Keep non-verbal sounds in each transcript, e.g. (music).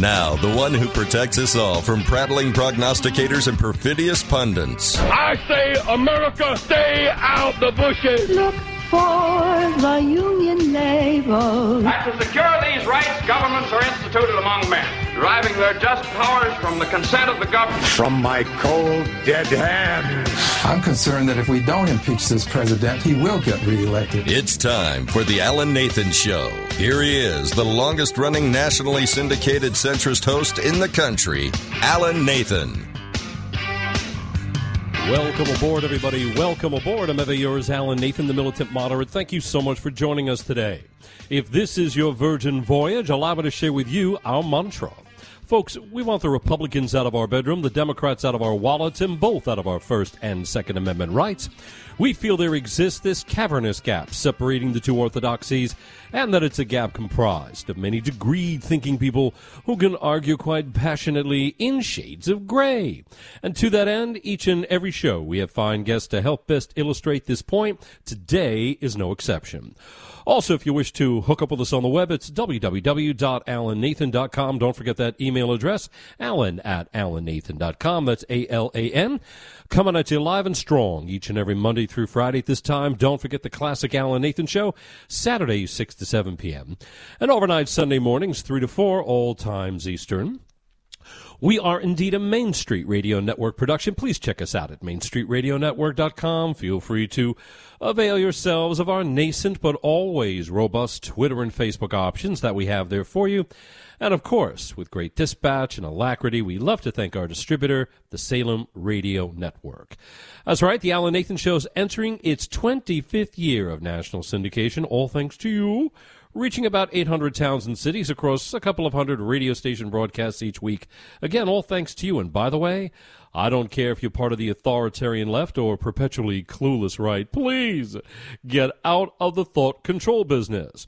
Now, the one who protects us all from prattling prognosticators and perfidious pundits. I say, America, stay out the bushes. Look for the Union label. And to secure these rights, governments are instituted among men, deriving their just powers from the consent of the government. From my cold, dead hands. I'm concerned that if we don't impeach this president, he will get reelected. It's time for the Alan Nathan Show. Here he is, the longest running nationally syndicated centrist host in the country, Alan Nathan. Welcome aboard, everybody. Welcome aboard. I'm ever yours, Alan Nathan, the militant moderate. Thank you so much for joining us today. If this is your virgin voyage, allow me to share with you our mantra. Folks, we want the Republicans out of our bedroom, the Democrats out of our wallets, and both out of our First and Second Amendment rights. We feel there exists this cavernous gap separating the two orthodoxies, and that it's a gap comprised of many degreed thinking people who can argue quite passionately in shades of gray. And to that end, each and every show we have fine guests to help best illustrate this point. Today is no exception. Also, if you wish to hook up with us on the web, it's www.alannathan.com. Don't forget that email address, alan at alannathan.com. That's A-L-A-N. Coming at you live and strong each and every Monday through Friday at this time. Don't forget the classic Alan Nathan Show, Saturday, 6 to 7 p.m. And overnight Sunday mornings 3 to 4, all times Eastern. We are indeed a Main Street Radio Network production. Please check us out at MainStreetRadioNetwork.com. Feel free to avail yourselves of our nascent but always robust Twitter and Facebook options that we have there for you. And of course, with great dispatch and alacrity, we love to thank our distributor, the Salem Radio Network. That's right, the Alan Nathan Show is entering its 25th year of national syndication, all thanks to you reaching about 800 towns and cities across a couple of hundred radio station broadcasts each week. Again, all thanks to you. And by the way, I don't care if you're part of the authoritarian left or perpetually clueless right. Please get out of the thought control business.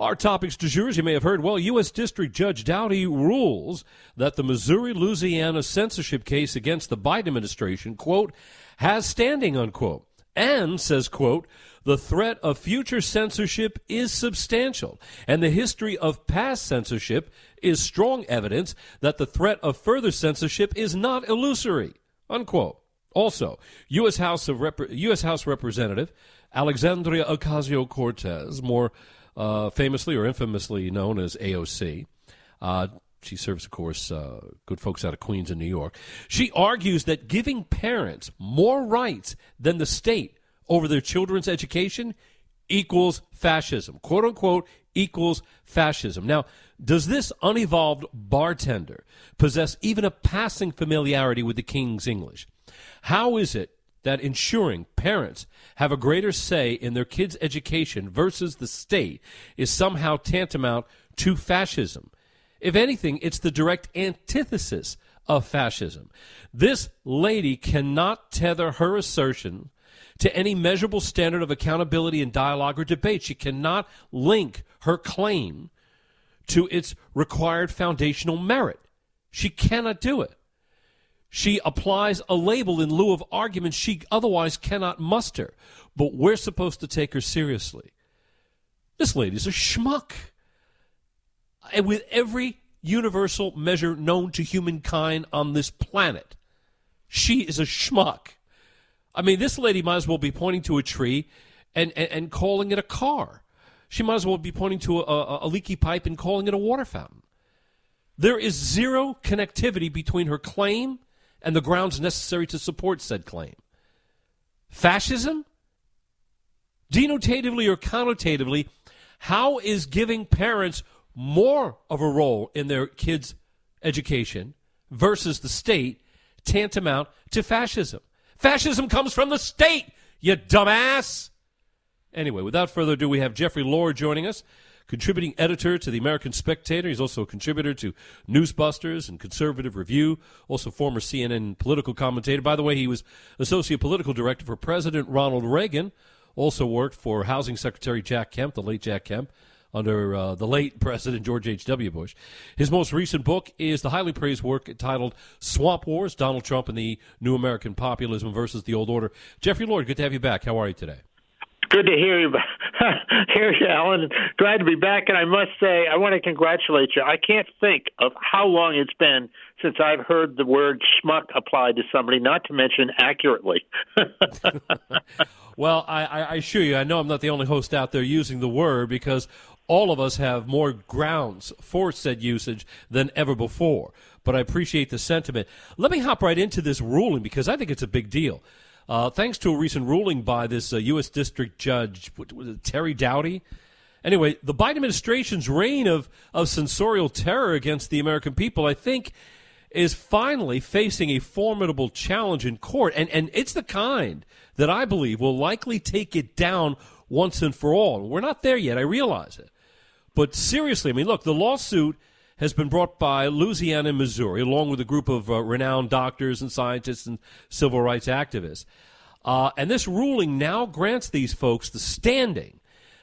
Our topics du jour, as you may have heard, well, U.S. District Judge Doughty rules that the Missouri Louisiana censorship case against the Biden administration, quote, has standing, unquote, and says, quote, the threat of future censorship is substantial, and the history of past censorship is strong evidence that the threat of further censorship is not illusory. Unquote. Also, U.S. House of Rep- U.S. House Representative Alexandria Ocasio Cortez, more uh, famously or infamously known as AOC. Uh, she serves, of course, uh, good folks out of Queens and New York. She argues that giving parents more rights than the state over their children's education equals fascism. Quote unquote equals fascism. Now, does this unevolved bartender possess even a passing familiarity with the King's English? How is it that ensuring parents have a greater say in their kids' education versus the state is somehow tantamount to fascism? If anything, it's the direct antithesis of fascism. This lady cannot tether her assertion to any measurable standard of accountability in dialogue or debate. She cannot link her claim to its required foundational merit. She cannot do it. She applies a label in lieu of arguments she otherwise cannot muster. But we're supposed to take her seriously. This lady's a schmuck. And with every universal measure known to humankind on this planet, she is a schmuck. I mean, this lady might as well be pointing to a tree and, and, and calling it a car. She might as well be pointing to a, a, a leaky pipe and calling it a water fountain. There is zero connectivity between her claim and the grounds necessary to support said claim. Fascism? Denotatively or connotatively, how is giving parents more of a role in their kids' education versus the state tantamount to fascism? Fascism comes from the state, you dumbass. Anyway, without further ado, we have Jeffrey Lord joining us, contributing editor to the American Spectator. He's also a contributor to Newsbusters and Conservative Review, also former CNN political commentator. By the way, he was associate political director for President Ronald Reagan, also worked for Housing Secretary Jack Kemp, the late Jack Kemp, under uh, the late President George H.W. Bush. His most recent book is the highly praised work titled Swamp Wars Donald Trump and the New American Populism versus the Old Order. Jeffrey Lord, good to have you back. How are you today? Good to hear you (laughs) Here's Alan. Glad to be back, and I must say, I want to congratulate you. I can't think of how long it's been since I've heard the word schmuck applied to somebody, not to mention accurately. (laughs) (laughs) well, I, I assure you, I know I'm not the only host out there using the word because all of us have more grounds for said usage than ever before. But I appreciate the sentiment. Let me hop right into this ruling because I think it's a big deal. Uh, thanks to a recent ruling by this uh, U.S. District Judge Terry Doughty. Anyway, the Biden administration's reign of, of censorial terror against the American people, I think, is finally facing a formidable challenge in court. And, and it's the kind that I believe will likely take it down once and for all. We're not there yet, I realize it. But seriously, I mean, look, the lawsuit has been brought by Louisiana and Missouri, along with a group of uh, renowned doctors and scientists and civil rights activists. Uh, and this ruling now grants these folks the standing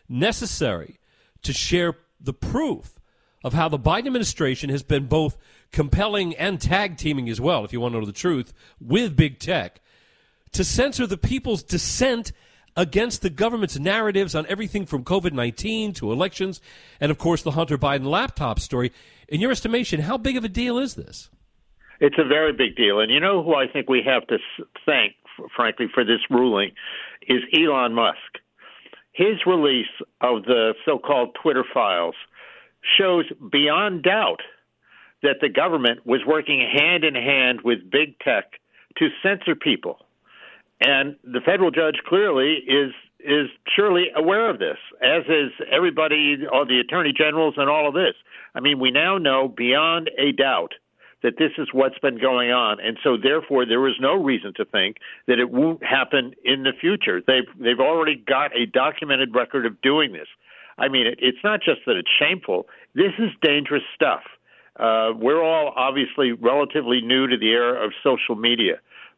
necessary to share the proof of how the Biden administration has been both compelling and tag teaming as well, if you want to know the truth, with big tech to censor the people's dissent against the government's narratives on everything from COVID 19 to elections, and of course the Hunter Biden laptop story. In your estimation, how big of a deal is this? It's a very big deal. And you know who I think we have to thank, frankly, for this ruling is Elon Musk. His release of the so called Twitter files shows beyond doubt that the government was working hand in hand with big tech to censor people. And the federal judge clearly is is surely aware of this, as is everybody, all the attorney generals, and all of this. I mean, we now know beyond a doubt that this is what's been going on, and so therefore there is no reason to think that it won't happen in the future. They've they've already got a documented record of doing this. I mean, it, it's not just that it's shameful. This is dangerous stuff. Uh, we're all obviously relatively new to the era of social media.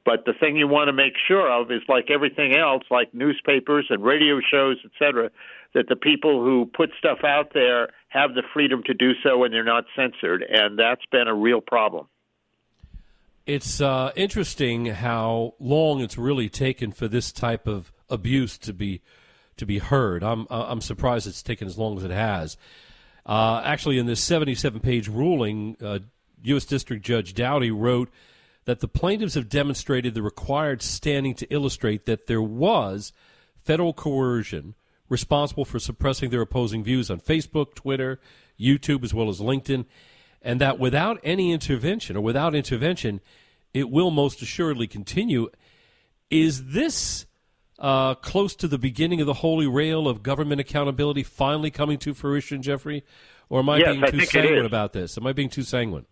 But the thing you want to make sure of is like everything else, like newspapers and radio shows, et cetera, that the people who put stuff out there have the freedom to do so and they're not censored. And that's been a real problem. It's uh, interesting how long it's really taken for this type of abuse to be to be heard. I'm uh, I'm surprised it's taken as long as it has. Uh, actually, in this 77 page ruling, U.S. Uh, District Judge Doughty wrote that the plaintiffs have demonstrated the required standing to illustrate that there was federal coercion responsible for suppressing their opposing views on Facebook, Twitter, YouTube, as well as LinkedIn, and that without any intervention or without intervention, it will most assuredly continue. Is this uh, close to the beginning of the holy rail of government accountability finally coming to fruition, Jeffrey? Or am I yes, being I too sanguine about this? Am I being too sanguine?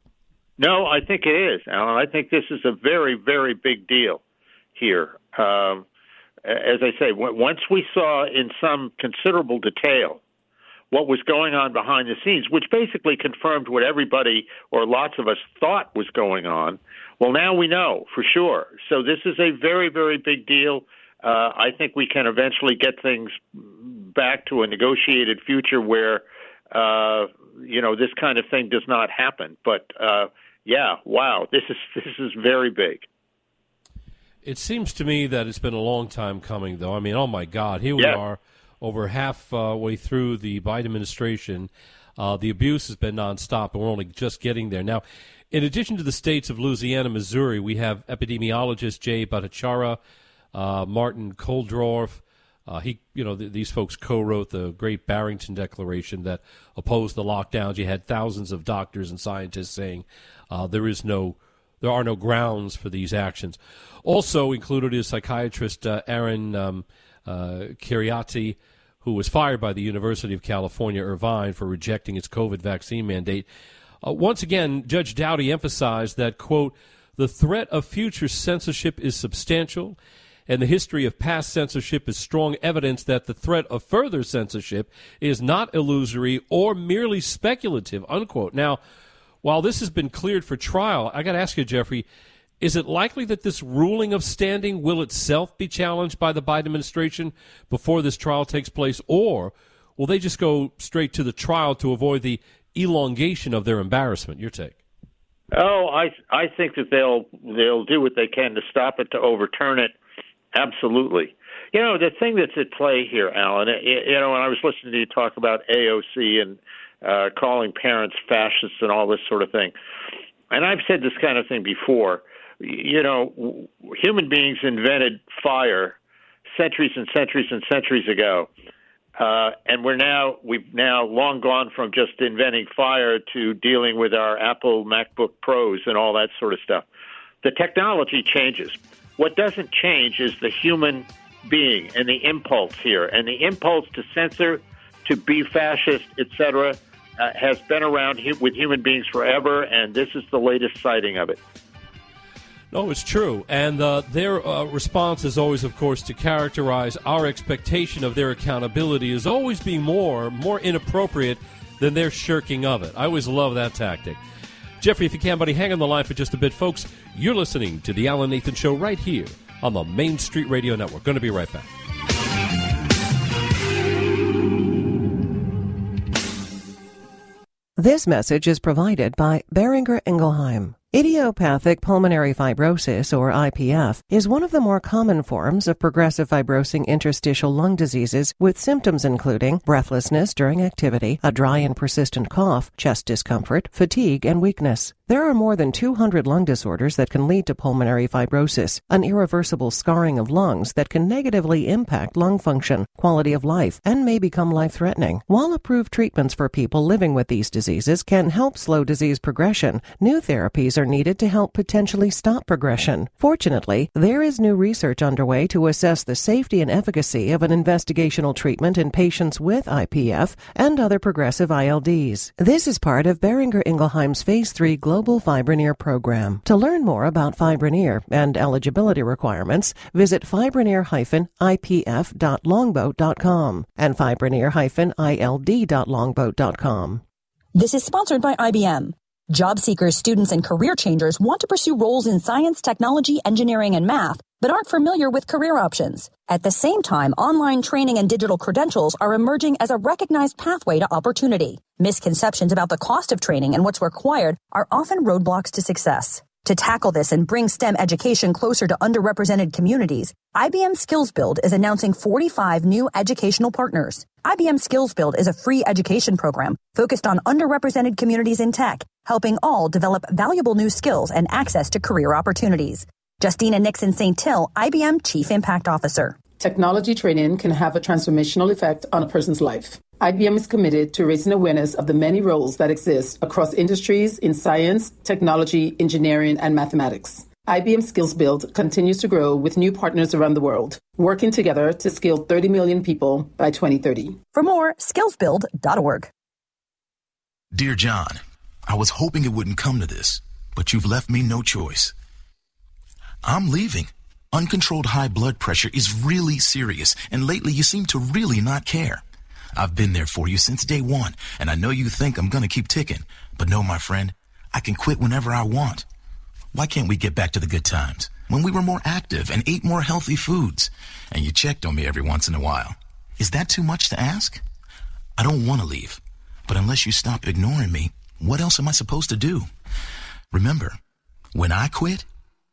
No, I think it is, Alan. I think this is a very, very big deal here. Um, as I say, once we saw in some considerable detail what was going on behind the scenes, which basically confirmed what everybody or lots of us thought was going on, well, now we know for sure. So this is a very, very big deal. Uh, I think we can eventually get things back to a negotiated future where, uh, you know, this kind of thing does not happen. But uh, yeah, wow, this is this is very big. It seems to me that it's been a long time coming, though. I mean, oh my God, here we yeah. are, over halfway uh, through the Biden administration. Uh, the abuse has been nonstop, and we're only just getting there now. In addition to the states of Louisiana, Missouri, we have epidemiologist Jay Bhattacharya, uh, Martin Kulldorff. Uh, he, you know, th- these folks co-wrote the Great Barrington Declaration that opposed the lockdowns. You had thousands of doctors and scientists saying uh, there is no, there are no grounds for these actions. Also included is psychiatrist uh, Aaron um, uh, Kheriaty, who was fired by the University of California, Irvine, for rejecting its COVID vaccine mandate. Uh, once again, Judge Doughty emphasized that, quote, the threat of future censorship is substantial, and the history of past censorship is strong evidence that the threat of further censorship is not illusory or merely speculative, unquote. Now, while this has been cleared for trial, I got to ask you, Jeffrey, is it likely that this ruling of standing will itself be challenged by the Biden administration before this trial takes place, or will they just go straight to the trial to avoid the elongation of their embarrassment? Your take? Oh, I I think that they'll they'll do what they can to stop it, to overturn it. Absolutely. You know, the thing that's at play here, Alan, you know, when I was listening to you talk about AOC and uh, calling parents fascists and all this sort of thing, and I've said this kind of thing before, you know, human beings invented fire centuries and centuries and centuries ago. Uh, and we're now we've now long gone from just inventing fire to dealing with our Apple MacBook Pros and all that sort of stuff. The technology changes. What doesn't change is the human being and the impulse here, and the impulse to censor, to be fascist, etc., uh, has been around with human beings forever, and this is the latest sighting of it. No, it's true. And uh, their uh, response is always, of course, to characterize our expectation of their accountability as always being more, more inappropriate than their shirking of it. I always love that tactic. Jeffrey, if you can, buddy, hang on the line for just a bit. Folks, you're listening to The Alan Nathan Show right here on the Main Street Radio Network. Going to be right back. This message is provided by Boehringer Ingelheim. Idiopathic pulmonary fibrosis, or IPF, is one of the more common forms of progressive fibrosing interstitial lung diseases with symptoms including breathlessness during activity, a dry and persistent cough, chest discomfort, fatigue, and weakness. There are more than 200 lung disorders that can lead to pulmonary fibrosis, an irreversible scarring of lungs that can negatively impact lung function, quality of life, and may become life threatening. While approved treatments for people living with these diseases can help slow disease progression, new therapies are needed to help potentially stop progression. Fortunately, there is new research underway to assess the safety and efficacy of an investigational treatment in patients with IPF and other progressive ILDs. This is part of Boehringer Ingelheim's Phase 3 Global Global Fibroneer program. To learn more about Fibroneer and eligibility requirements, visit fibroneer-ipf.longboat.com and fibroneer-ild.longboat.com. This is sponsored by IBM. Job seekers, students, and career changers want to pursue roles in science, technology, engineering, and math, but aren't familiar with career options. At the same time, online training and digital credentials are emerging as a recognized pathway to opportunity. Misconceptions about the cost of training and what's required are often roadblocks to success. To tackle this and bring STEM education closer to underrepresented communities, IBM Skills Build is announcing 45 new educational partners. IBM Skills Build is a free education program focused on underrepresented communities in tech, helping all develop valuable new skills and access to career opportunities. Justina Nixon St. Till, IBM Chief Impact Officer. Technology training can have a transformational effect on a person's life. IBM is committed to raising awareness of the many roles that exist across industries in science, technology, engineering, and mathematics. IBM Skills Build continues to grow with new partners around the world, working together to skill 30 million people by 2030. For more, skillsbuild.org. Dear John, I was hoping it wouldn't come to this, but you've left me no choice. I'm leaving. Uncontrolled high blood pressure is really serious, and lately you seem to really not care. I've been there for you since day one, and I know you think I'm gonna keep ticking. But no, my friend, I can quit whenever I want. Why can't we get back to the good times? When we were more active and ate more healthy foods, and you checked on me every once in a while. Is that too much to ask? I don't want to leave, but unless you stop ignoring me, what else am I supposed to do? Remember, when I quit,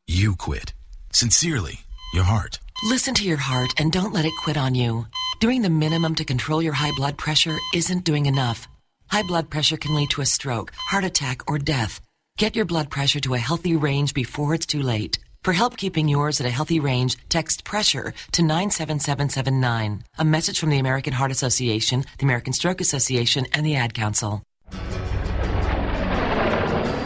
you quit. Sincerely, your heart. Listen to your heart and don't let it quit on you. Doing the minimum to control your high blood pressure isn't doing enough. High blood pressure can lead to a stroke, heart attack, or death. Get your blood pressure to a healthy range before it's too late. For help keeping yours at a healthy range, text pressure to 97779. A message from the American Heart Association, the American Stroke Association, and the Ad Council.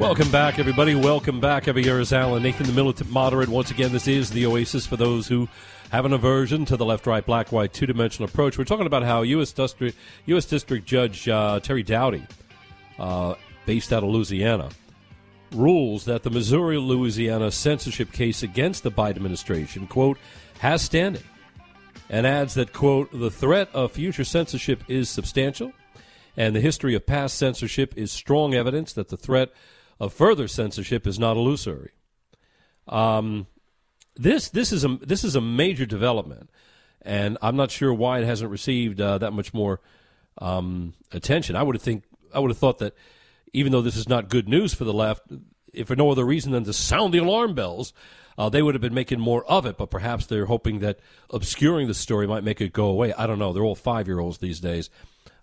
Welcome back, everybody. Welcome back. Every year is Alan Nathan, the militant moderate. Once again, this is the Oasis for those who have an aversion to the left, right, black, white, two dimensional approach. We're talking about how U.S. District, U.S. District Judge uh, Terry Doughty, uh, based out of Louisiana, rules that the Missouri Louisiana censorship case against the Biden administration, quote, has standing, and adds that, quote, the threat of future censorship is substantial, and the history of past censorship is strong evidence that the threat of further censorship is not illusory. Um, this this is a this is a major development, and I'm not sure why it hasn't received uh, that much more um, attention. I would have think I would have thought that even though this is not good news for the left, if for no other reason than to sound the alarm bells, uh, they would have been making more of it. But perhaps they're hoping that obscuring the story might make it go away. I don't know. They're all five year olds these days.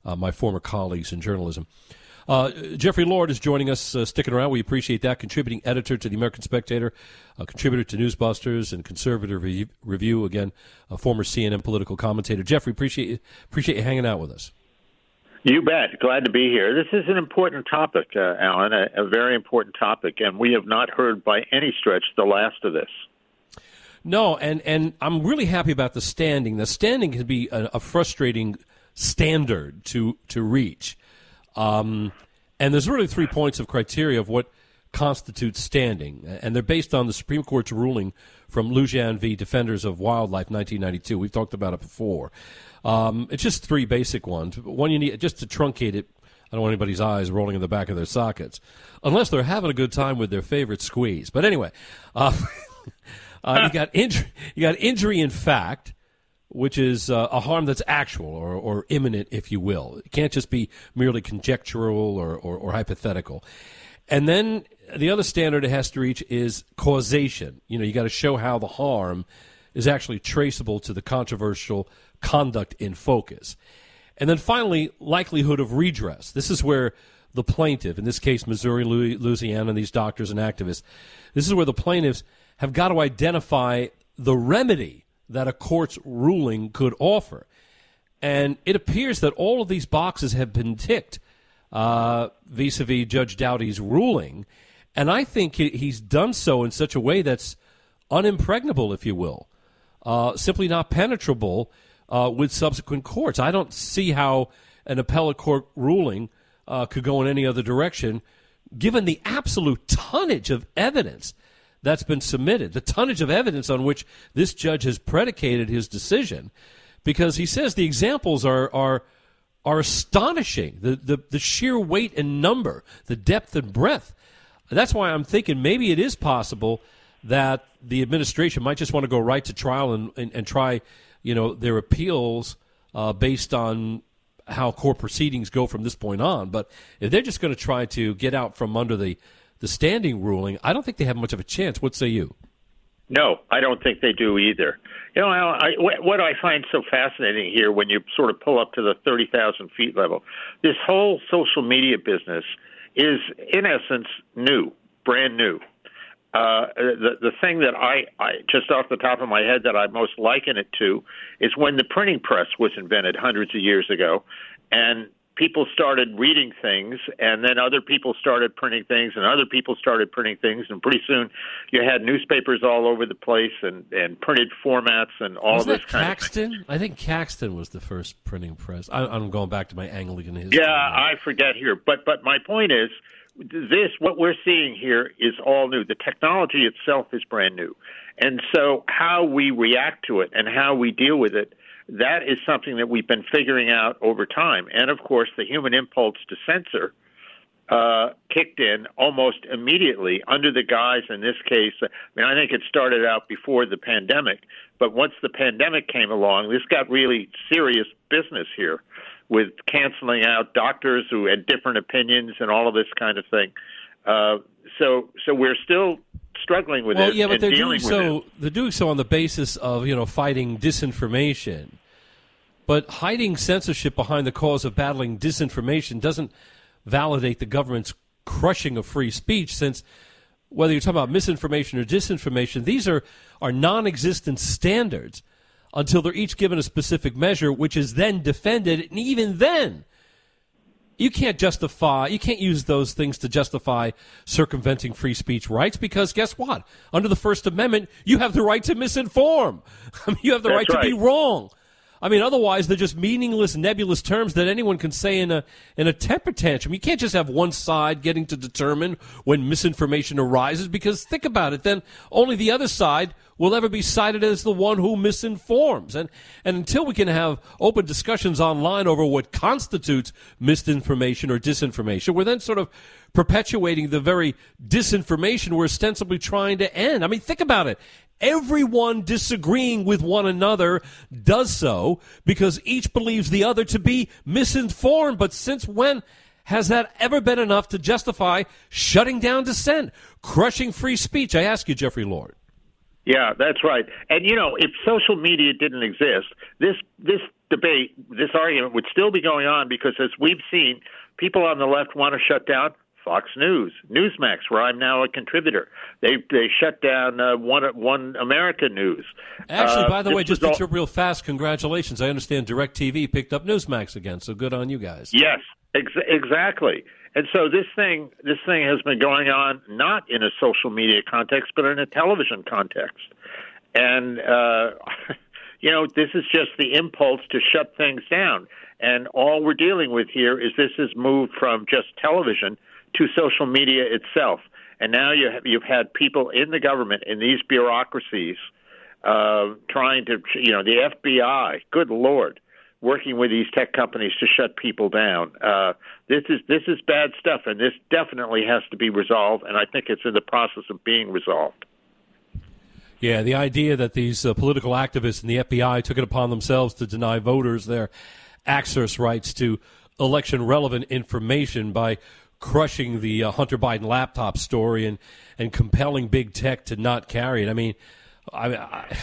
Uh, my former colleagues in journalism. Uh, Jeffrey Lord is joining us, uh, sticking around. We appreciate that. Contributing editor to the American Spectator, a contributor to Newsbusters and Conservative Re- Review. Again, a former CNN political commentator. Jeffrey, appreciate you, appreciate you hanging out with us. You bet. Glad to be here. This is an important topic, uh, Alan, a, a very important topic, and we have not heard by any stretch the last of this. No, and, and I'm really happy about the standing. The standing can be a, a frustrating standard to to reach. Um, and there's really three points of criteria of what constitutes standing, and they're based on the Supreme Court's ruling from Lujan v. Defenders of Wildlife, 1992. We've talked about it before. Um, it's just three basic ones. One you need just to truncate it. I don't want anybody's eyes rolling in the back of their sockets, unless they're having a good time with their favorite squeeze. But anyway, uh, (laughs) uh, you got injury. You got injury in fact which is uh, a harm that's actual or, or imminent, if you will. It can't just be merely conjectural or, or, or hypothetical. And then the other standard it has to reach is causation. You know, you got to show how the harm is actually traceable to the controversial conduct in focus. And then finally, likelihood of redress. This is where the plaintiff, in this case, Missouri, Louisiana, these doctors and activists, this is where the plaintiffs have got to identify the remedy that a court's ruling could offer. And it appears that all of these boxes have been ticked vis a vis Judge Doughty's ruling. And I think he's done so in such a way that's unimpregnable, if you will, uh, simply not penetrable uh, with subsequent courts. I don't see how an appellate court ruling uh, could go in any other direction, given the absolute tonnage of evidence that's been submitted, the tonnage of evidence on which this judge has predicated his decision, because he says the examples are are are astonishing. The, the the sheer weight and number, the depth and breadth. That's why I'm thinking maybe it is possible that the administration might just want to go right to trial and, and, and try, you know, their appeals uh, based on how court proceedings go from this point on. But if they're just going to try to get out from under the the standing ruling, I don't think they have much of a chance. What say you? No, I don't think they do either. You know, I, what I find so fascinating here when you sort of pull up to the 30,000 feet level, this whole social media business is, in essence, new, brand new. Uh, the the thing that I, I just off the top of my head that I most liken it to is when the printing press was invented hundreds of years ago, and people started reading things, and then other people started printing things, and other people started printing things, and pretty soon you had newspapers all over the place and, and printed formats and all Wasn't this that kind Caxton? of thing. I think Caxton was the first printing press. I, I'm going back to my Anglican history. Yeah, I forget here, but but my point is this: what we're seeing here is all new. The technology itself is brand new, and so how we react to it and how we deal with it that is something that we've been figuring out over time. And of course, the human impulse to censor uh, kicked in almost immediately under the guise, in this case, I mean, I think it started out before the pandemic, but once the pandemic came along, this got really serious business here with canceling out doctors who had different opinions and all of this kind of thing. Uh, so, so we're still struggling with well, it. yeah, but they're doing so. They're doing so on the basis of you know fighting disinformation, but hiding censorship behind the cause of battling disinformation doesn't validate the government's crushing of free speech since whether you're talking about misinformation or disinformation, these are, are non existent standards until they're each given a specific measure, which is then defended. And even then, you can't justify, you can't use those things to justify circumventing free speech rights because guess what? Under the First Amendment, you have the right to misinform. I (laughs) mean, you have the right, right to be wrong. I mean, otherwise they're just meaningless, nebulous terms that anyone can say in a in a temper tantrum. You can't just have one side getting to determine when misinformation arises because think about it, then only the other side will ever be cited as the one who misinforms. And and until we can have open discussions online over what constitutes misinformation or disinformation, we're then sort of perpetuating the very disinformation we're ostensibly trying to end. I mean, think about it everyone disagreeing with one another does so because each believes the other to be misinformed. But since when has that ever been enough to justify shutting down dissent, crushing free speech? I ask you, Jeffrey Lord. Yeah, that's right. And you know, if social media didn't exist, this this debate, this argument would still be going on because as we've seen, people on the left want to shut down Fox News, Newsmax, where I'm now a contributor. They they shut down uh, one one America News. Actually, uh, by the way, just to all... real fast, congratulations! I understand DirecTV picked up Newsmax again, so good on you guys. Yes, ex- exactly. And so this thing this thing has been going on not in a social media context, but in a television context. And uh, (laughs) you know, this is just the impulse to shut things down. And all we're dealing with here is this has moved from just television to social media itself. And now you have, you've had people in the government in these bureaucracies uh, trying to, you know, the FBI. Good lord, working with these tech companies to shut people down. Uh, this is this is bad stuff, and this definitely has to be resolved. And I think it's in the process of being resolved. Yeah, the idea that these uh, political activists and the FBI took it upon themselves to deny voters their access rights to election relevant information by crushing the uh, Hunter Biden laptop story and, and compelling big tech to not carry it. I mean, I, I,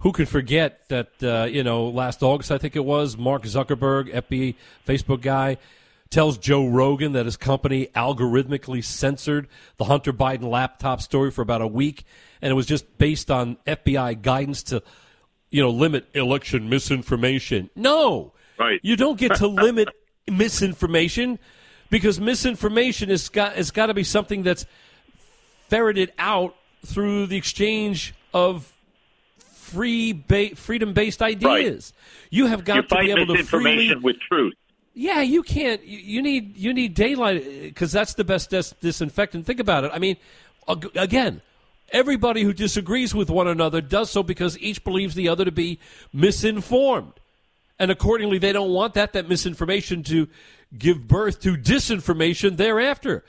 who can forget that, uh, you know, last August, I think it was, Mark Zuckerberg, FB, Facebook guy, tells Joe Rogan that his company algorithmically censored the Hunter Biden laptop story for about a week. And it was just based on FBI guidance to, you know, limit election misinformation. No. Right. You don't get to limit misinformation because misinformation has got has got to be something that's ferreted out through the exchange of free ba- freedom based ideas. Right. You have got you to be able to freely with truth. Yeah, you can't. You, need you need daylight because that's the best dis- disinfectant. Think about it. I mean, again, everybody who disagrees with one another does so because each believes the other to be misinformed, and accordingly, they don't want that that misinformation to give birth to disinformation thereafter.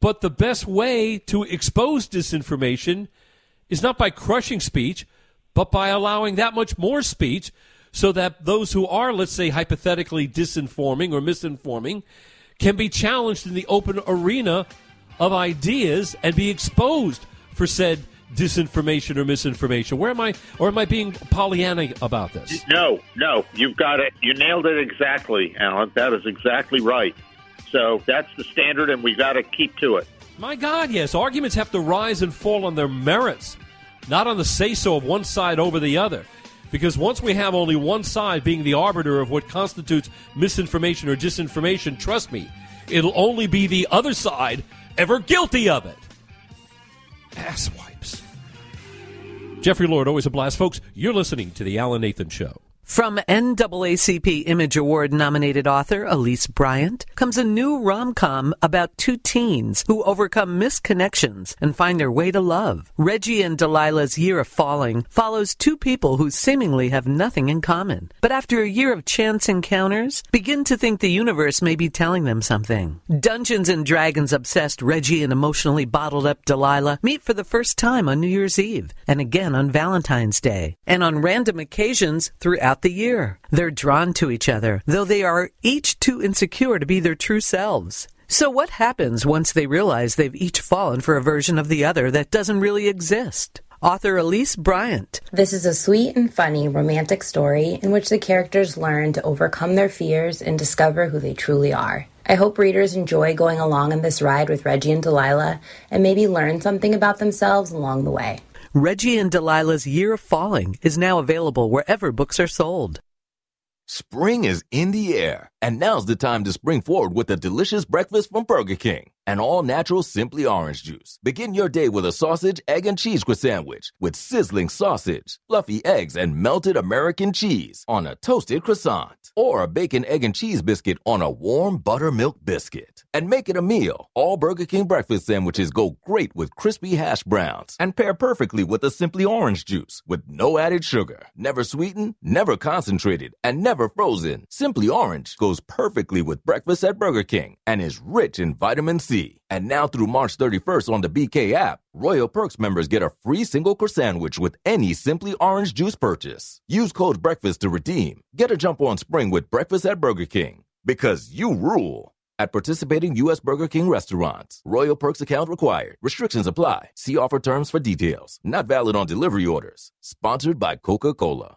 But the best way to expose disinformation is not by crushing speech, but by allowing that much more speech so that those who are, let's say, hypothetically disinforming or misinforming can be challenged in the open arena of ideas and be exposed for said disinformation or misinformation? Where am I, or am I being Pollyanna about this? No, no, you've got it. You nailed it exactly, Alan. That is exactly right. So that's the standard, and we've got to keep to it. My God, yes. Arguments have to rise and fall on their merits, not on the say so of one side over the other. Because once we have only one side being the arbiter of what constitutes misinformation or disinformation, trust me, it'll only be the other side ever guilty of it. Asswipes. Jeffrey Lord, always a blast. Folks, you're listening to The Alan Nathan Show. From NAACP Image Award nominated author Elise Bryant comes a new rom com about two teens who overcome misconnections and find their way to love. Reggie and Delilah's Year of Falling follows two people who seemingly have nothing in common, but after a year of chance encounters, begin to think the universe may be telling them something. Dungeons and Dragons obsessed Reggie and emotionally bottled up Delilah meet for the first time on New Year's Eve and again on Valentine's Day, and on random occasions throughout throughout the year. They're drawn to each other, though they are each too insecure to be their true selves. So, what happens once they realize they've each fallen for a version of the other that doesn't really exist? Author Elise Bryant. This is a sweet and funny romantic story in which the characters learn to overcome their fears and discover who they truly are. I hope readers enjoy going along on this ride with Reggie and Delilah and maybe learn something about themselves along the way. Reggie and Delilah's Year of Falling is now available wherever books are sold. Spring is in the air, and now's the time to spring forward with a delicious breakfast from Burger King. An all natural Simply Orange juice. Begin your day with a sausage, egg, and cheese sandwich with sizzling sausage, fluffy eggs, and melted American cheese on a toasted croissant. Or a bacon, egg, and cheese biscuit on a warm buttermilk biscuit. And make it a meal. All Burger King breakfast sandwiches go great with crispy hash browns and pair perfectly with a Simply Orange juice with no added sugar, never sweetened, never concentrated, and never frozen. Simply Orange goes perfectly with breakfast at Burger King and is rich in vitamin C. And now through March 31st on the BK app, Royal Perks members get a free single croissant sandwich with any Simply Orange juice purchase. Use code BREAKFAST to redeem. Get a jump on spring with breakfast at Burger King. Because you rule. At participating U.S. Burger King restaurants, Royal Perks account required. Restrictions apply. See offer terms for details. Not valid on delivery orders. Sponsored by Coca Cola.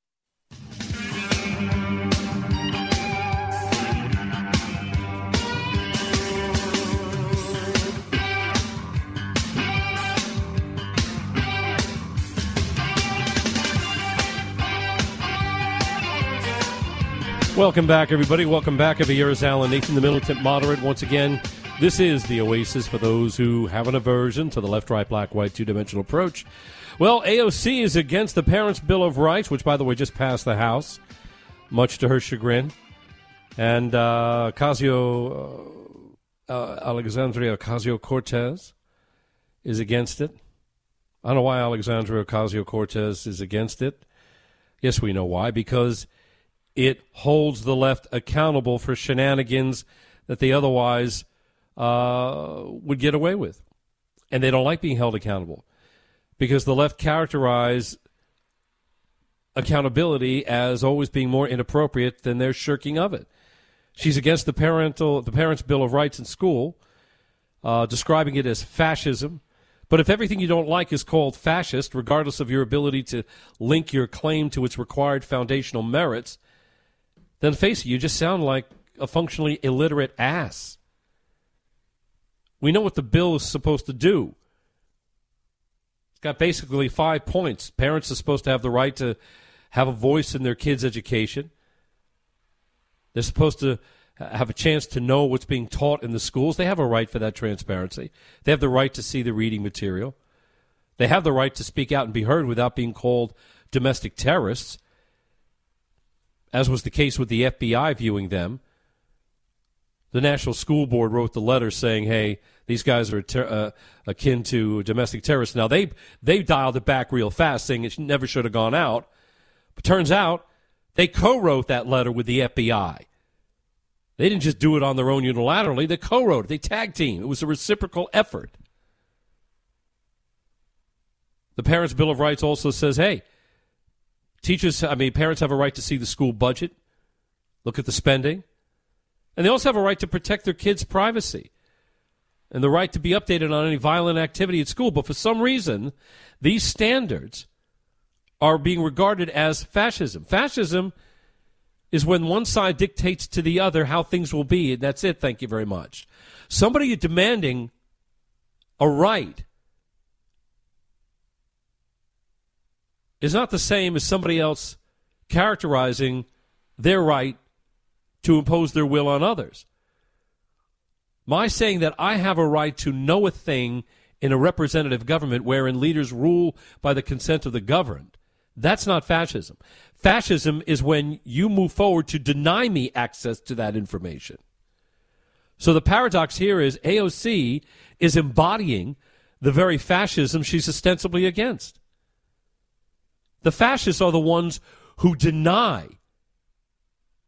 Welcome back, everybody. Welcome back. Every year is Alan Nathan, the militant moderate. Once again, this is the oasis for those who have an aversion to the left, right, black, white, two dimensional approach. Well, AOC is against the Parents' Bill of Rights, which, by the way, just passed the House, much to her chagrin. And uh, Ocasio, uh, uh, Alexandria Ocasio Cortez is against it. I don't know why Alexandria Ocasio Cortez is against it. Yes, we know why. Because it holds the left accountable for shenanigans that they otherwise uh, would get away with. And they don't like being held accountable because the left characterize accountability as always being more inappropriate than their shirking of it. She's against the parental the Parents' Bill of Rights in school, uh, describing it as fascism. But if everything you don't like is called fascist, regardless of your ability to link your claim to its required foundational merits, then face it, you just sound like a functionally illiterate ass. We know what the bill is supposed to do. It's got basically five points. Parents are supposed to have the right to have a voice in their kids' education. They're supposed to have a chance to know what's being taught in the schools. They have a right for that transparency. They have the right to see the reading material. They have the right to speak out and be heard without being called domestic terrorists, as was the case with the FBI viewing them. The National School Board wrote the letter saying, "Hey, these guys are ter- uh, akin to domestic terrorists." Now they they dialed it back real fast, saying it never should have gone out. But turns out they co-wrote that letter with the FBI. They didn't just do it on their own unilaterally. They co-wrote it. They tag team. It was a reciprocal effort. The Parents' Bill of Rights also says, hey, teachers, I mean, parents have a right to see the school budget, look at the spending, and they also have a right to protect their kids' privacy and the right to be updated on any violent activity at school. But for some reason, these standards are being regarded as fascism. Fascism is when one side dictates to the other how things will be, and that's it. Thank you very much. Somebody demanding a right is not the same as somebody else characterizing their right to impose their will on others. My saying that I have a right to know a thing in a representative government wherein leaders rule by the consent of the governed, that's not fascism. Fascism is when you move forward to deny me access to that information. So the paradox here is AOC is embodying the very fascism she's ostensibly against. The fascists are the ones who deny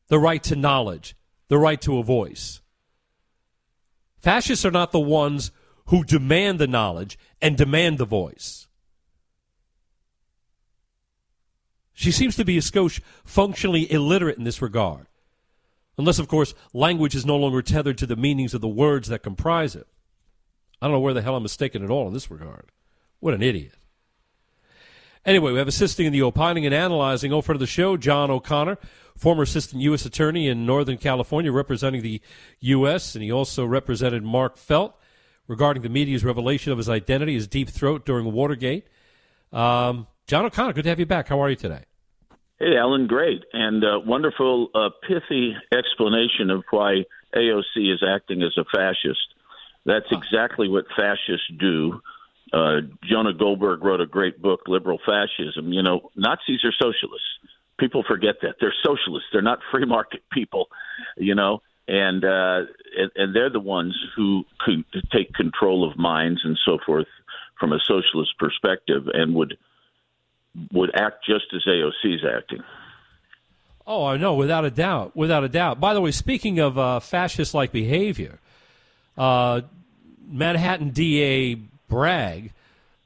the right to knowledge, the right to a voice. Fascists are not the ones who demand the knowledge and demand the voice. She seems to be a skosh functionally illiterate in this regard. Unless, of course, language is no longer tethered to the meanings of the words that comprise it. I don't know where the hell I'm mistaken at all in this regard. What an idiot. Anyway, we have assisting in the opining and analyzing over to the show, John O'Connor, former assistant U.S. attorney in Northern California representing the U.S., and he also represented Mark Felt regarding the media's revelation of his identity, his deep throat during Watergate. Um, John O'Connor, good to have you back. How are you today? Hey, Alan, great. And uh, wonderful, uh, pithy explanation of why AOC is acting as a fascist. That's exactly what fascists do. Uh, Jonah Goldberg wrote a great book, Liberal Fascism. You know, Nazis are socialists. People forget that. They're socialists. They're not free market people, you know, and, uh, and, and they're the ones who could take control of minds and so forth from a socialist perspective and would – would act just as AOC is acting. Oh, I know, without a doubt, without a doubt. By the way, speaking of uh, fascist-like behavior, uh, Manhattan DA Bragg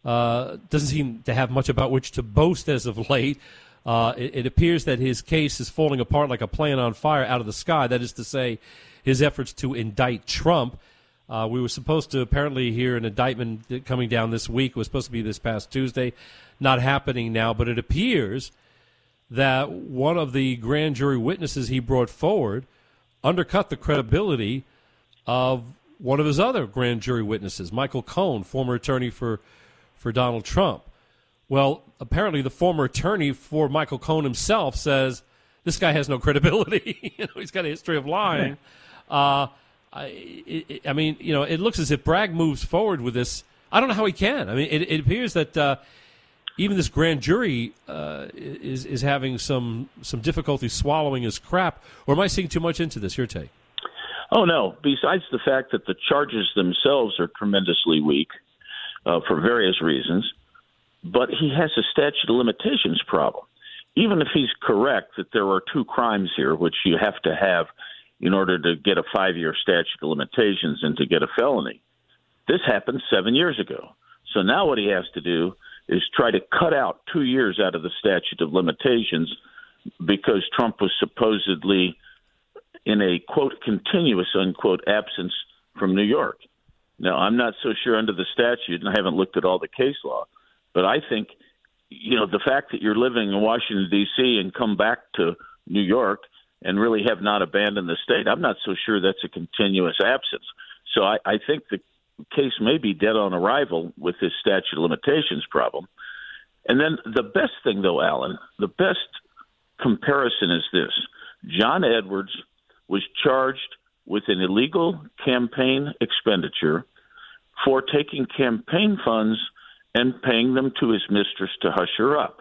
uh, doesn't seem to have much about which to boast as of late. Uh, it, it, appears that his case is falling apart like a plane on fire out of the sky. That is to say, his efforts to indict Trump. Uh, we were supposed to apparently hear an indictment coming down this week. It was supposed to be this past Tuesday not happening now, but it appears that one of the grand jury witnesses he brought forward undercut the credibility of one of his other grand jury witnesses, Michael Cohen, former attorney for, for Donald Trump. Well, apparently, the former attorney for Michael Cohen himself says this guy has no (laughs) credibility. you know, he's got a history of lying. Uh, I, it, I, mean, you know, it looks as if Bragg moves forward with this. I don't know how he can. I mean, it, it appears that uh, even this grand jury uh, is is having some some difficulty swallowing his crap. Or am I seeing too much into this? Your take? Oh no! Besides the fact that the charges themselves are tremendously weak uh, for various reasons, but he has a statute of limitations problem. Even if he's correct that there are two crimes here, which you have to have in order to get a five year statute of limitations and to get a felony. This happened seven years ago. So now what he has to do is try to cut out two years out of the statute of limitations because Trump was supposedly in a quote continuous unquote absence from New York. Now I'm not so sure under the statute, and I haven't looked at all the case law, but I think you know the fact that you're living in Washington D.C. and come back to New York and really have not abandoned the state, I'm not so sure that's a continuous absence. So I, I think the case may be dead on arrival with this statute of limitations problem. And then the best thing, though, Alan, the best comparison is this John Edwards was charged with an illegal campaign expenditure for taking campaign funds and paying them to his mistress to hush her up.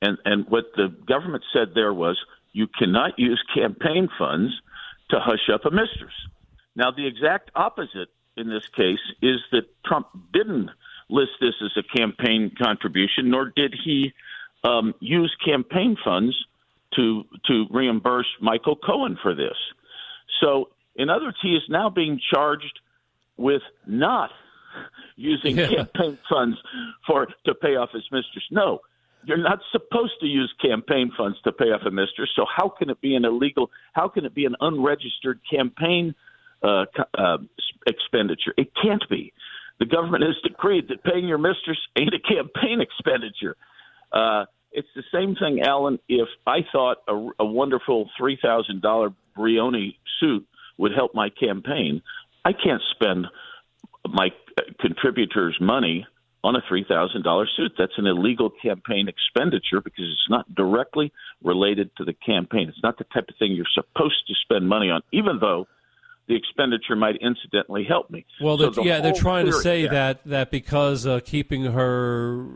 And and what the government said there was you cannot use campaign funds to hush up a mistress. Now the exact opposite in this case is that Trump didn't list this as a campaign contribution, nor did he um, use campaign funds to to reimburse Michael Cohen for this. So, in other words, he is now being charged with not (laughs) using yeah. campaign funds for to pay off his mistress. No, you're not supposed to use campaign funds to pay off a mistress. So how can it be an illegal? How can it be an unregistered campaign uh, uh, expenditure? It can't be. The government has decreed that paying your mistress ain't a campaign expenditure. Uh, it's the same thing, Alan. If I thought a, a wonderful three thousand dollar Brioni suit would help my campaign, I can't spend my contributors' money on a three thousand dollar suit. That's an illegal campaign expenditure because it's not directly related to the campaign. It's not the type of thing you're supposed to spend money on, even though the expenditure might incidentally help me. Well, so the yeah, they're trying to say that that because uh, keeping her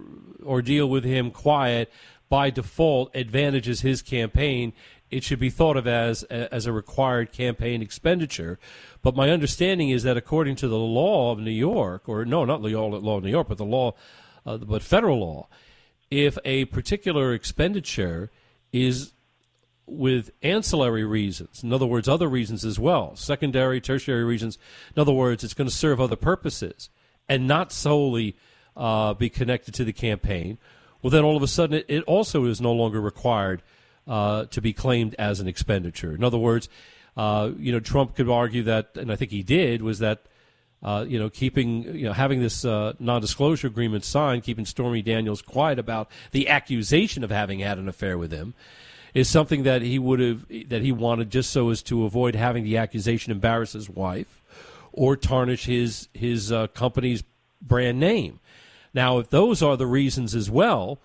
ordeal with him quiet by default advantages his campaign. It should be thought of as as a required campaign expenditure. But my understanding is that according to the law of New York, or no, not the law of New York, but the law, uh, but federal law, if a particular expenditure is with ancillary reasons. In other words, other reasons as well, secondary, tertiary reasons. In other words, it's going to serve other purposes and not solely uh, be connected to the campaign. Well, then all of a sudden, it, it also is no longer required uh, to be claimed as an expenditure. In other words, uh, you know, Trump could argue that, and I think he did, was that. Uh, you know, keeping, you know, having this uh, non-disclosure agreement signed, keeping Stormy Daniels quiet about the accusation of having had an affair with him, is something that he would have that he wanted just so as to avoid having the accusation embarrass his wife or tarnish his his uh, company's brand name. Now, if those are the reasons as well,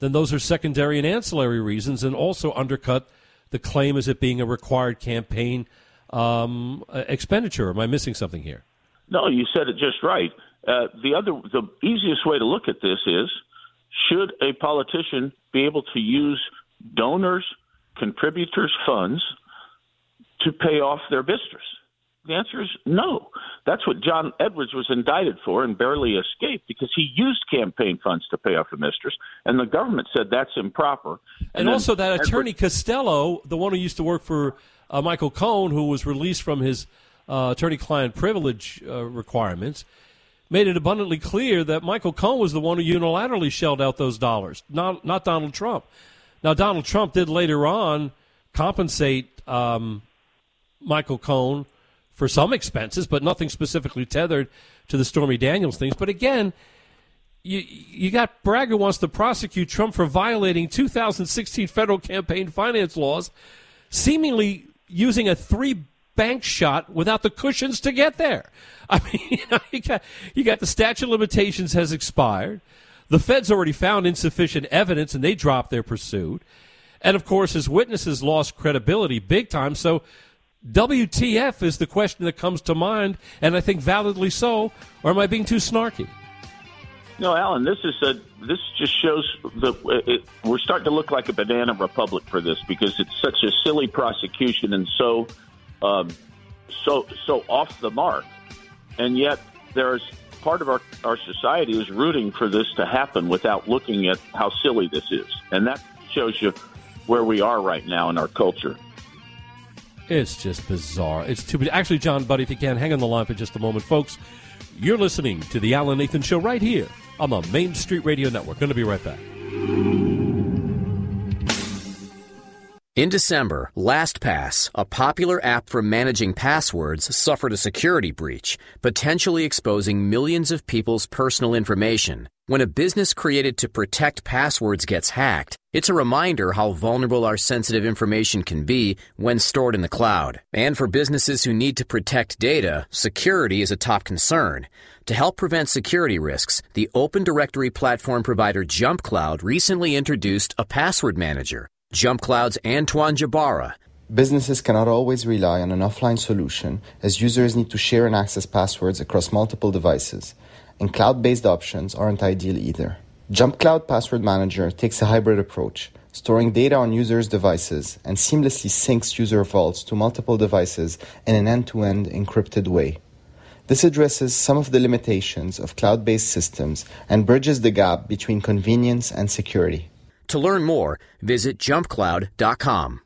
then those are secondary and ancillary reasons, and also undercut the claim as it being a required campaign um, expenditure. Am I missing something here? No, you said it just right. Uh, the other, the easiest way to look at this is: should a politician be able to use donors, contributors' funds to pay off their mistress? The answer is no. That's what John Edwards was indicted for and barely escaped because he used campaign funds to pay off a mistress, and the government said that's improper. And, and also, that Edwards, attorney Costello, the one who used to work for uh, Michael Cohen, who was released from his uh, attorney-client privilege uh, requirements, made it abundantly clear that Michael Cohen was the one who unilaterally shelled out those dollars, not not Donald Trump. Now, Donald Trump did later on compensate um, Michael Cohen for some expenses, but nothing specifically tethered to the Stormy Daniels things. But again, you you got Bragg who wants to prosecute Trump for violating 2016 federal campaign finance laws, seemingly using a three bank shot without the cushions to get there. (laughs) I mean, you, (laughs) know, you got you got the statute of limitations has expired. The feds already found insufficient evidence and they dropped their pursuit. And of course, his witnesses lost credibility big time. So, WTF is the question that comes to mind, and I think validly so. Or am I being too snarky? No, Alan. This is a. This just shows that it, we're starting to look like a banana republic for this because it's such a silly prosecution and so, um, so so off the mark, and yet there's part of our, our society is rooting for this to happen without looking at how silly this is. And that shows you where we are right now in our culture. It's just bizarre. It's too. Actually, John, buddy, if you can, hang on the line for just a moment, folks. You're listening to the Alan Nathan Show right here on the Main Street Radio Network. Going to be right back. In December, LastPass, a popular app for managing passwords, suffered a security breach, potentially exposing millions of people's personal information. When a business created to protect passwords gets hacked, it's a reminder how vulnerable our sensitive information can be when stored in the cloud. And for businesses who need to protect data, security is a top concern. To help prevent security risks, the Open Directory platform provider JumpCloud recently introduced a password manager. JumpCloud's Antoine Jebara. Businesses cannot always rely on an offline solution as users need to share and access passwords across multiple devices, and cloud based options aren't ideal either. JumpCloud Password Manager takes a hybrid approach, storing data on users' devices and seamlessly syncs user vaults to multiple devices in an end to end encrypted way. This addresses some of the limitations of cloud based systems and bridges the gap between convenience and security. To learn more, visit jumpcloud.com.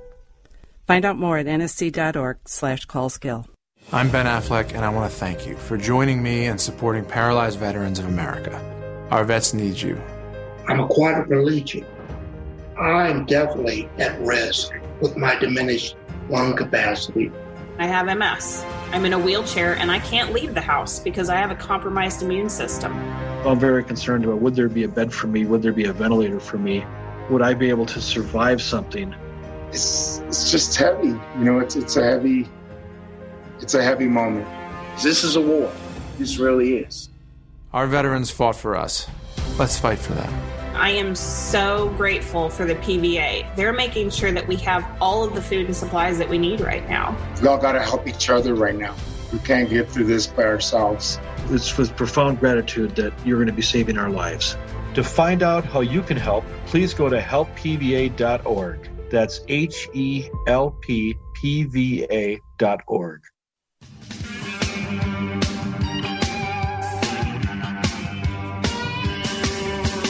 Find out more at nsc.org slash callskill. I'm Ben Affleck, and I want to thank you for joining me and supporting Paralyzed Veterans of America. Our vets need you. I'm a quadriplegic. I'm definitely at risk with my diminished lung capacity. I have MS. I'm in a wheelchair and I can't leave the house because I have a compromised immune system. I'm very concerned about would there be a bed for me? Would there be a ventilator for me? Would I be able to survive something? It's, it's just heavy. You know, it's, it's a heavy, it's a heavy moment. This is a war. This really is. Our veterans fought for us. Let's fight for them. I am so grateful for the PVA. They're making sure that we have all of the food and supplies that we need right now. We all got to help each other right now. We can't get through this by ourselves. It's with profound gratitude that you're going to be saving our lives. To find out how you can help, please go to helppva.org. That's H E L P P V A dot org.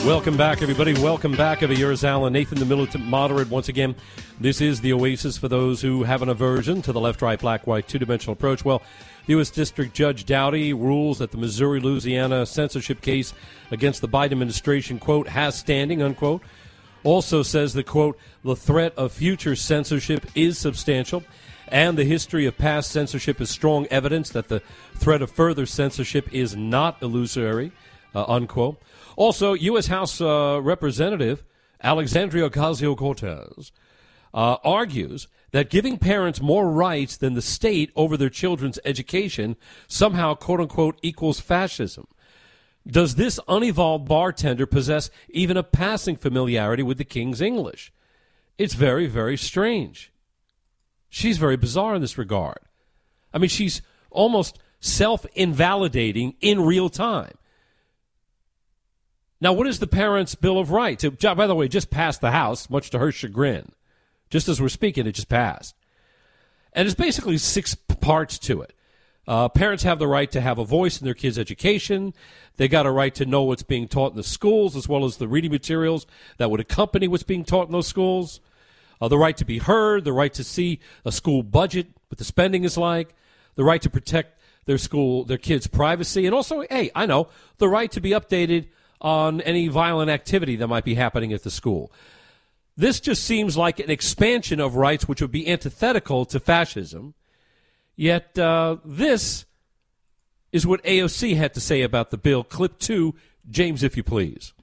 Welcome back, everybody. Welcome back. Over is Alan Nathan, the militant moderate. Once again, this is the oasis for those who have an aversion to the left, right, black, white, two dimensional approach. Well, U.S. District Judge Doughty rules that the Missouri Louisiana censorship case against the Biden administration, quote, has standing, unquote. Also says that, quote, the threat of future censorship is substantial and the history of past censorship is strong evidence that the threat of further censorship is not illusory, uh, unquote. Also, U.S. House uh, Representative Alexandria Ocasio Cortez uh, argues that giving parents more rights than the state over their children's education somehow, quote unquote, equals fascism. Does this unevolved bartender possess even a passing familiarity with the King's English? It's very, very strange. She's very bizarre in this regard. I mean, she's almost self invalidating in real time. Now, what is the Parents' Bill of Rights? It, by the way, just passed the House, much to her chagrin. Just as we're speaking, it just passed. And it's basically six parts to it. Uh, parents have the right to have a voice in their kids' education. They got a right to know what's being taught in the schools, as well as the reading materials that would accompany what's being taught in those schools. Uh, the right to be heard, the right to see a school budget, what the spending is like, the right to protect their school, their kids' privacy, and also, hey, I know, the right to be updated on any violent activity that might be happening at the school. This just seems like an expansion of rights which would be antithetical to fascism. Yet, uh, this is what AOC had to say about the bill. Clip two, James, if you please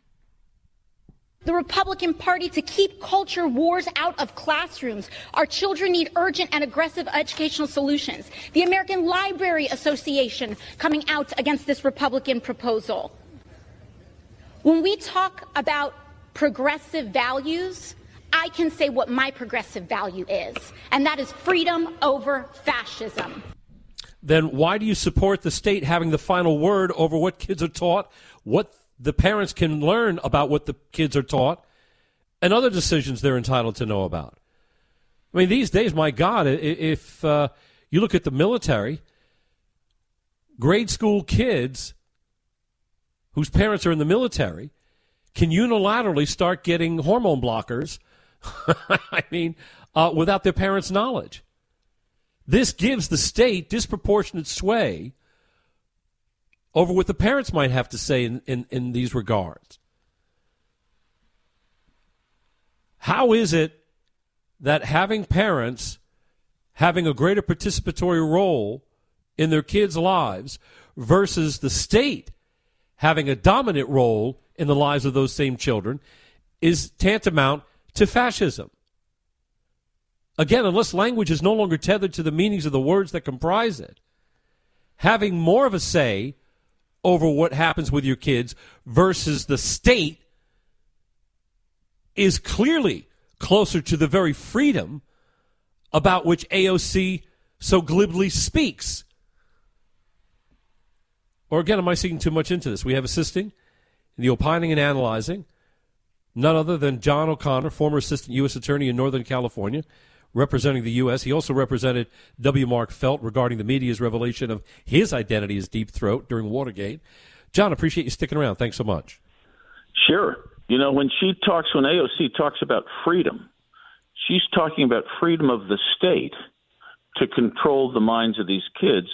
the Republican Party to keep culture wars out of classrooms. Our children need urgent and aggressive educational solutions. The American Library Association coming out against this Republican proposal. When we talk about progressive values, I can say what my progressive value is, and that is freedom over fascism. Then why do you support the state having the final word over what kids are taught, what the parents can learn about what the kids are taught, and other decisions they're entitled to know about? I mean, these days, my God, if uh, you look at the military, grade school kids whose parents are in the military can unilaterally start getting hormone blockers, (laughs) I mean, uh, without their parents' knowledge. This gives the state disproportionate sway over what the parents might have to say in, in, in these regards. How is it that having parents having a greater participatory role in their kids' lives versus the state having a dominant role in the lives of those same children is tantamount to fascism. Again, unless language is no longer tethered to the meanings of the words that comprise it, having more of a say over what happens with your kids versus the state is clearly closer to the very freedom about which AOC so glibly speaks. Or again, am I seeing too much into this? We have assisting in the opining and analyzing none other than John O'Connor, former assistant U.S. attorney in Northern California, representing the U.S. He also represented W. Mark Felt regarding the media's revelation of his identity as Deep Throat during Watergate. John, appreciate you sticking around. Thanks so much. Sure. You know, when she talks, when AOC talks about freedom, she's talking about freedom of the state to control the minds of these kids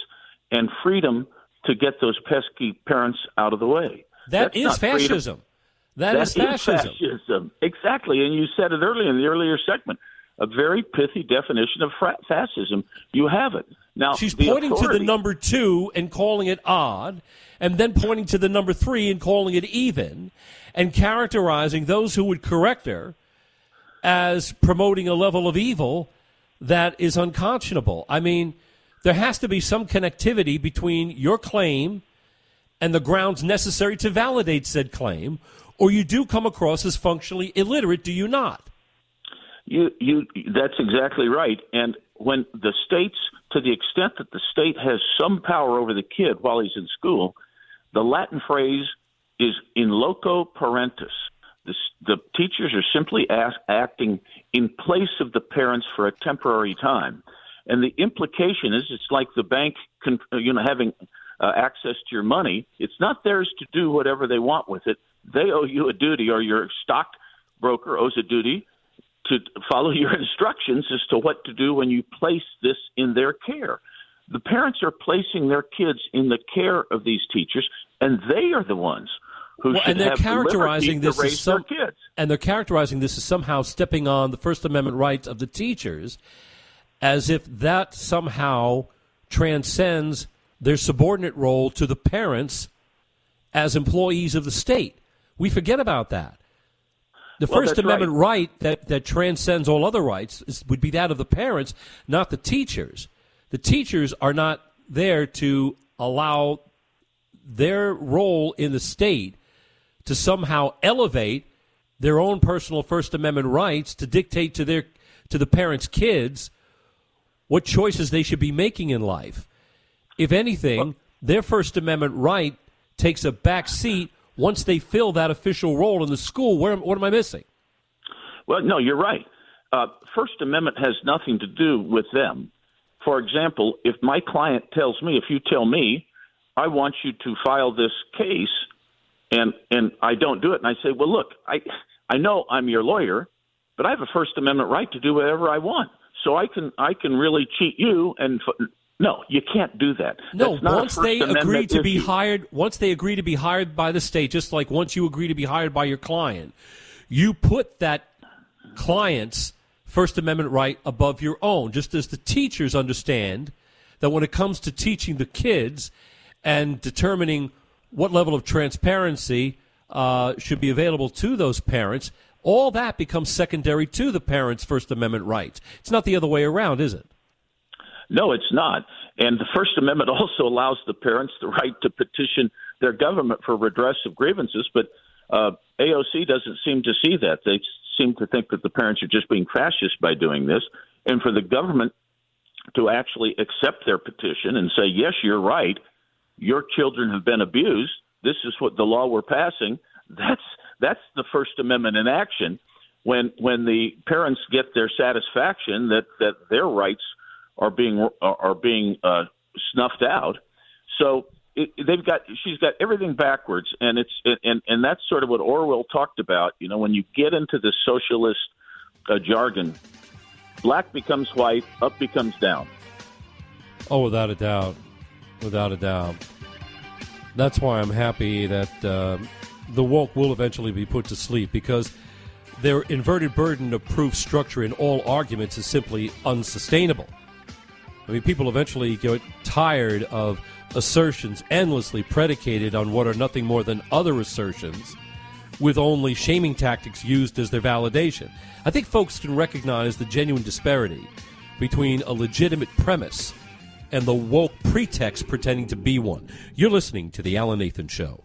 and freedom to get those pesky parents out of the way. That That's is fascism. That, that is fascism. Is fascism. Exactly. And you said it earlier in the earlier segment. A very pithy definition of fra- fascism. You have it. Now she's pointing authority, to the number two and calling it odd, and then pointing to the number three and calling it even, and characterizing those who would correct her as promoting a level of evil that is unconscionable. I mean, there has to be some connectivity between your claim and the grounds necessary to validate said claim, or you do come across as functionally illiterate, do you not? You, you, that's exactly right. And when the states, to the extent that the state has some power over the kid while he's in school, the Latin phrase is in loco parentis. The, the teachers are simply ask, acting in place of the parents for a temporary time. And the implication is it's like the bank, con, you know, having uh, access to your money. It's not theirs to do whatever they want with it. They owe you a duty, or your stockbroker owes a duty to follow your (laughs) instructions as to what to do when you place this in their care. The parents are placing their kids in the care of these teachers, and they are the ones who well, should and they're have characterizing the this as to raise some, their kids. and they're characterizing this as somehow stepping on the First Amendment rights of the teachers, as if that somehow transcends their subordinate role to the parents as employees of the state. We forget about that. The Well, First Amendment right. right, that, that transcends all other rights is, would be that of the parents, not the teachers. The teachers are not there to allow their role in the state to somehow elevate their own personal First Amendment rights to dictate to their to the parents' kids what choices they should be making in life. If anything, their First Amendment right takes a back seat once they fill that official role in the school. Where, what am I missing? Well, no, you're right. Uh, First Amendment has nothing to do with them. For example, if my client tells me, if you tell me, I want you to file this case, and and I don't do it, and I say, well, look, I I know I'm your lawyer, but I have a First Amendment right to do whatever I want, so I can I can really cheat you and. No, you can't do that. No, That's not a once they agree to be hired, once they agree to be hired by the state, just like once you agree to be hired by your client, you put that client's First Amendment right above your own, just as the teachers understand that when it comes to teaching the kids and determining what level of transparency uh, should be available to those parents, all that becomes secondary to the parents' First Amendment rights. It's not the other way around, is it? No, it's not. And the First Amendment (laughs) also allows the parents the right to petition their government for redress of grievances, but uh, AOC doesn't seem to see that. They seem to think that the parents are just being fascist by doing this, and for the government to actually accept their petition and say, yes, you're right, your children have been abused. This is what the law we're passing. That's that's the First Amendment in action. When when the parents get their satisfaction that that their rights are being are being uh, snuffed out, so it, they've got she's got everything backwards, and it's and and that's sort of what Orwell talked about. You know, when you get into the socialist uh, jargon, black becomes white, up becomes down. Oh, without a doubt, without a doubt. That's why I'm happy that um the woke will eventually be put to sleep because their inverted burden of proof structure in all arguments is simply unsustainable. I mean, people eventually get tired of assertions endlessly predicated on what are nothing more than other assertions with only shaming tactics used as their validation. I think folks can recognize the genuine disparity between a legitimate premise and the woke pretext pretending to be one. You're listening to The Alan Nathan Show.